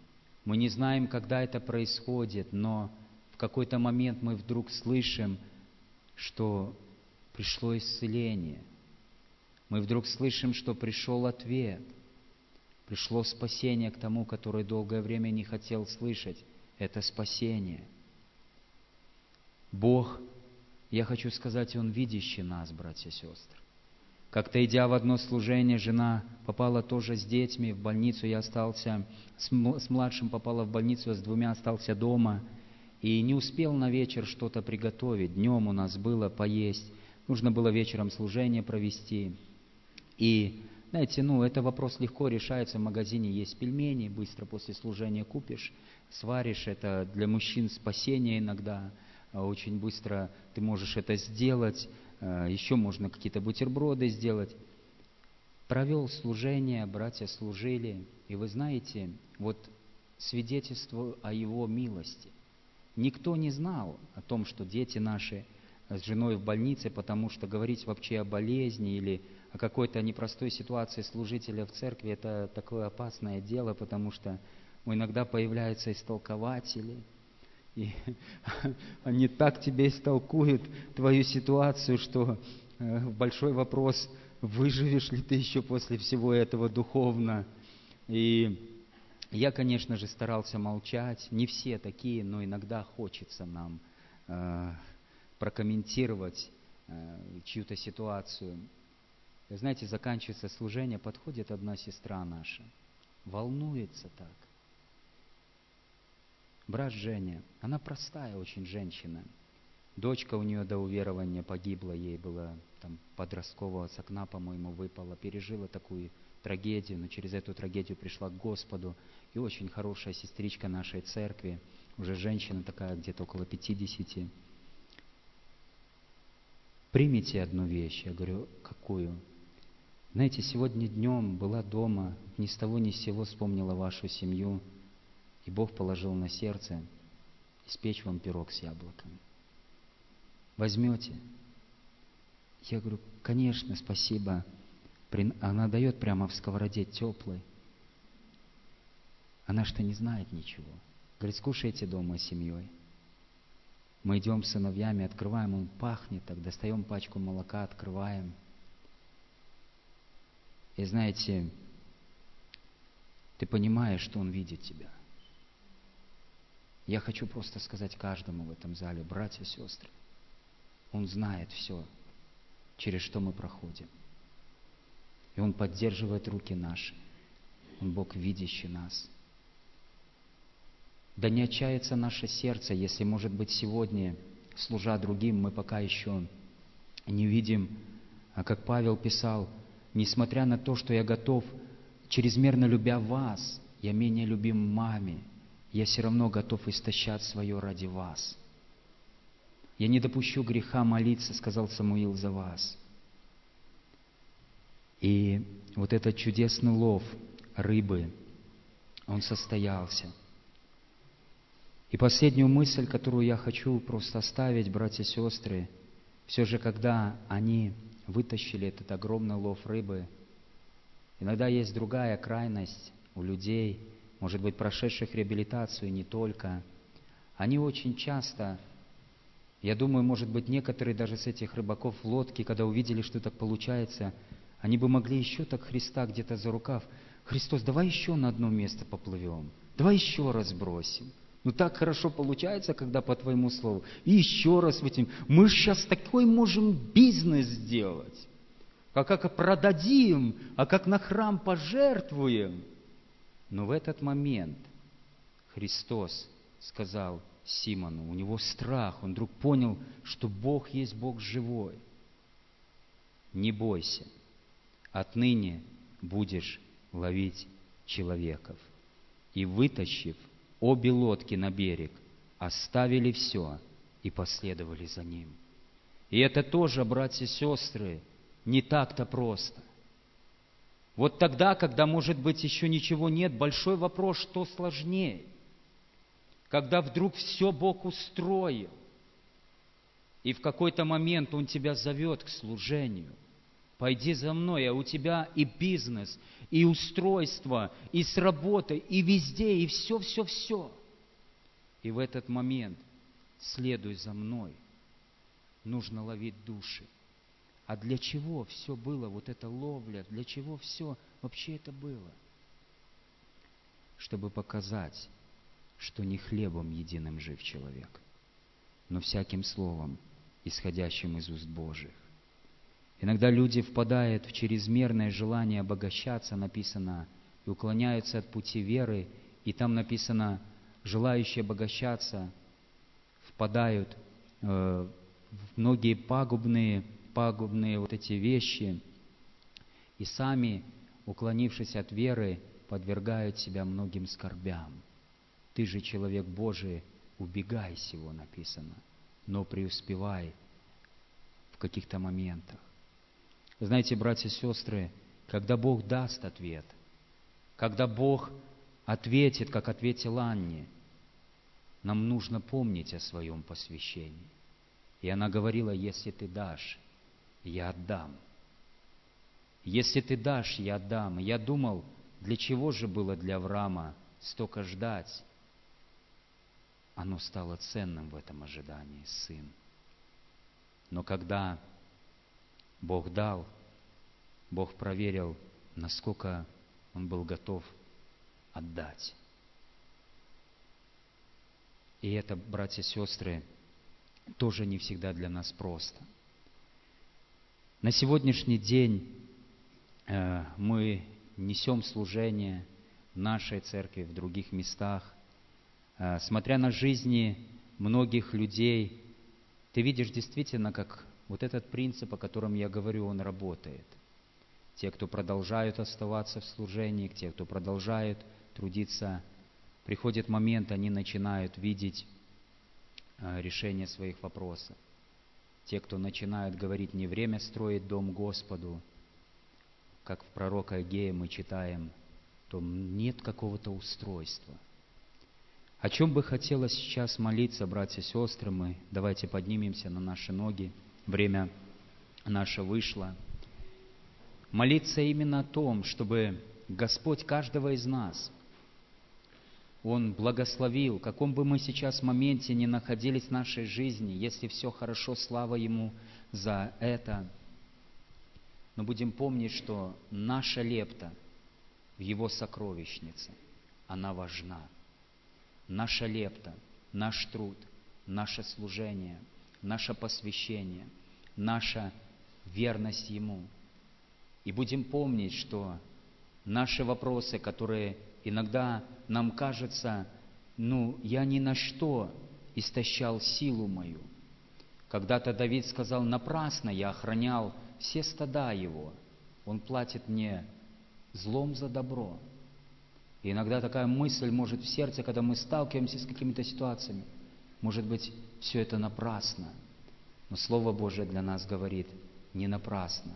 Мы не знаем, когда это происходит, но в какой-то момент мы вдруг слышим, что пришло исцеление. Мы вдруг слышим, что пришел ответ. Пришло спасение к тому, который долгое время не хотел слышать. Это спасение – Бог, я хочу сказать, Он видящий нас, братья и сестры. Как-то идя в одно служение, жена попала тоже с детьми в больницу, я остался с, младшим, попала в больницу, а с двумя остался дома. И не успел на вечер что-то приготовить. Днем у нас было поесть. Нужно было вечером служение провести. И, знаете, ну, это вопрос легко решается. В магазине есть пельмени, быстро после служения купишь, сваришь. Это для мужчин спасение иногда – очень быстро ты можешь это сделать, а, еще можно какие-то бутерброды сделать. Провел служение, братья служили, и вы знаете, вот свидетельство о Его милости. Никто не знал о том, что дети наши с женой в больнице, потому что говорить вообще о болезни или о какой-то непростой ситуации служителя в церкви – это такое опасное дело, потому что иногда появляются истолкователи, и [laughs] они так тебе истолкуют твою ситуацию, что э, большой вопрос, выживешь ли ты еще после всего этого духовно. И я, конечно же, старался молчать. Не все такие, но иногда хочется нам э, прокомментировать э, чью-то ситуацию. Вы знаете, заканчивается служение, подходит одна сестра наша, волнуется так. Брат Женя, она простая очень женщина. Дочка у нее до уверования погибла, ей было там подросткового с окна, по-моему, выпала, пережила такую трагедию, но через эту трагедию пришла к Господу. И очень хорошая сестричка нашей церкви, уже женщина такая, где-то около 50. Примите одну вещь. Я говорю, какую? Знаете, сегодня днем была дома, ни с того ни с сего вспомнила вашу семью, и Бог положил на сердце испечь вам пирог с яблоками. Возьмете? Я говорю, конечно, спасибо. Она дает прямо в сковороде теплый. Она что не знает ничего. Говорит, скушайте дома с семьей. Мы идем с сыновьями, открываем, он пахнет, так достаем пачку молока, открываем – и знаете, ты понимаешь, что Он видит тебя. Я хочу просто сказать каждому в этом зале, братья и сестры, Он знает все, через что мы проходим. И Он поддерживает руки наши. Он Бог, видящий нас. Да не отчается наше сердце, если, может быть, сегодня, служа другим, мы пока еще не видим, а как Павел писал, несмотря на то, что я готов, чрезмерно любя вас, я менее любим маме, я все равно готов истощать свое ради вас. Я не допущу греха молиться, сказал Самуил за вас. И вот этот чудесный лов рыбы, он состоялся. И последнюю мысль, которую я хочу просто оставить, братья и сестры, все же, когда они вытащили этот огромный лов рыбы. Иногда есть другая крайность у людей, может быть, прошедших реабилитацию, не только. Они очень часто, я думаю, может быть, некоторые даже с этих рыбаков в лодке, когда увидели, что так получается, они бы могли еще так Христа где-то за рукав. Христос, давай еще на одно место поплывем, давай еще раз бросим. Ну так хорошо получается, когда по твоему слову. И еще раз этим. Мы сейчас такой можем бизнес сделать. А как продадим, а как на храм пожертвуем. Но в этот момент Христос сказал Симону, у него страх, он вдруг понял, что Бог есть Бог живой. Не бойся, отныне будешь ловить человеков. И вытащив обе лодки на берег, оставили все и последовали за ним. И это тоже, братья и сестры, не так-то просто. Вот тогда, когда, может быть, еще ничего нет, большой вопрос, что сложнее. Когда вдруг все Бог устроил, и в какой-то момент Он тебя зовет к служению – Пойди за мной, а у тебя и бизнес, и устройство, и с работы, и везде, и все, все, все. И в этот момент следуй за мной. Нужно ловить души. А для чего все было, вот эта ловля, для чего все вообще это было? Чтобы показать, что не хлебом единым жив человек, но всяким словом, исходящим из уст Божьих. Иногда люди впадают в чрезмерное желание обогащаться, написано, и уклоняются от пути веры, и там написано, желающие обогащаться впадают э, в многие пагубные, пагубные вот эти вещи, и сами, уклонившись от веры, подвергают себя многим скорбям. Ты же человек Божий, убегай сего, написано. но преуспевай в каких-то моментах. Знаете, братья и сестры, когда Бог даст ответ, когда Бог ответит, как ответил Анне, нам нужно помнить о своем посвящении. И она говорила, если ты дашь, я отдам. Если ты дашь, я отдам. Я думал, для чего же было для Авраама столько ждать? Оно стало ценным в этом ожидании, сын. Но когда Бог дал, Бог проверил, насколько он был готов отдать. И это, братья и сестры, тоже не всегда для нас просто. На сегодняшний день э, мы несем служение нашей церкви, в других местах. Э, смотря на жизни многих людей, ты видишь действительно, как вот этот принцип, о котором я говорю, он работает. Те, кто продолжают оставаться в служении, те, кто продолжают трудиться, приходит момент, они начинают видеть э, решение своих вопросов. Те, кто начинают говорить, не время строить дом Господу, как в пророка Агея мы читаем, то нет какого-то устройства. О чем бы хотелось сейчас молиться, братья и сестры, мы давайте поднимемся на наши ноги. Время наше вышло. Молиться именно о том, чтобы Господь каждого из нас – он благословил, в каком бы мы сейчас моменте ни находились в нашей жизни, если все хорошо, слава Ему за это. Но будем помнить, что наша лепта в Его сокровищнице, она важна. Наша лепта, наш труд, наше служение, наше посвящение, наша верность Ему. И будем помнить, что наши вопросы, которые иногда нам кажется, ну, я ни на что истощал силу мою. Когда-то Давид сказал, напрасно я охранял все стада его. Он платит мне злом за добро. И иногда такая мысль может в сердце, когда мы сталкиваемся с какими-то ситуациями, может быть, все это напрасно. Но Слово Божие для нас говорит, не напрасно.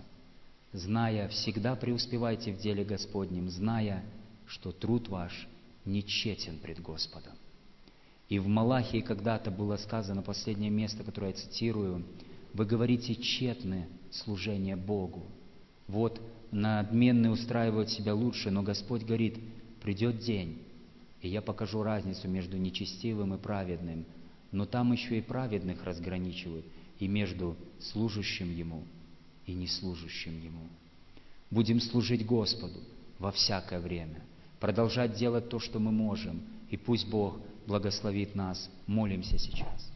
Зная, всегда преуспевайте в деле Господнем, зная, что труд ваш нечетен пред Господом. И в Малахии когда-то было сказано, последнее место, которое я цитирую, «Вы говорите тщетны служение Богу». Вот надменные устраивают себя лучше, но Господь говорит, придет день, и я покажу разницу между нечестивым и праведным. Но там еще и праведных разграничивают, и между служащим Ему и неслужащим Ему. Будем служить Господу во всякое время – продолжать делать то, что мы можем. И пусть Бог благословит нас. Молимся сейчас.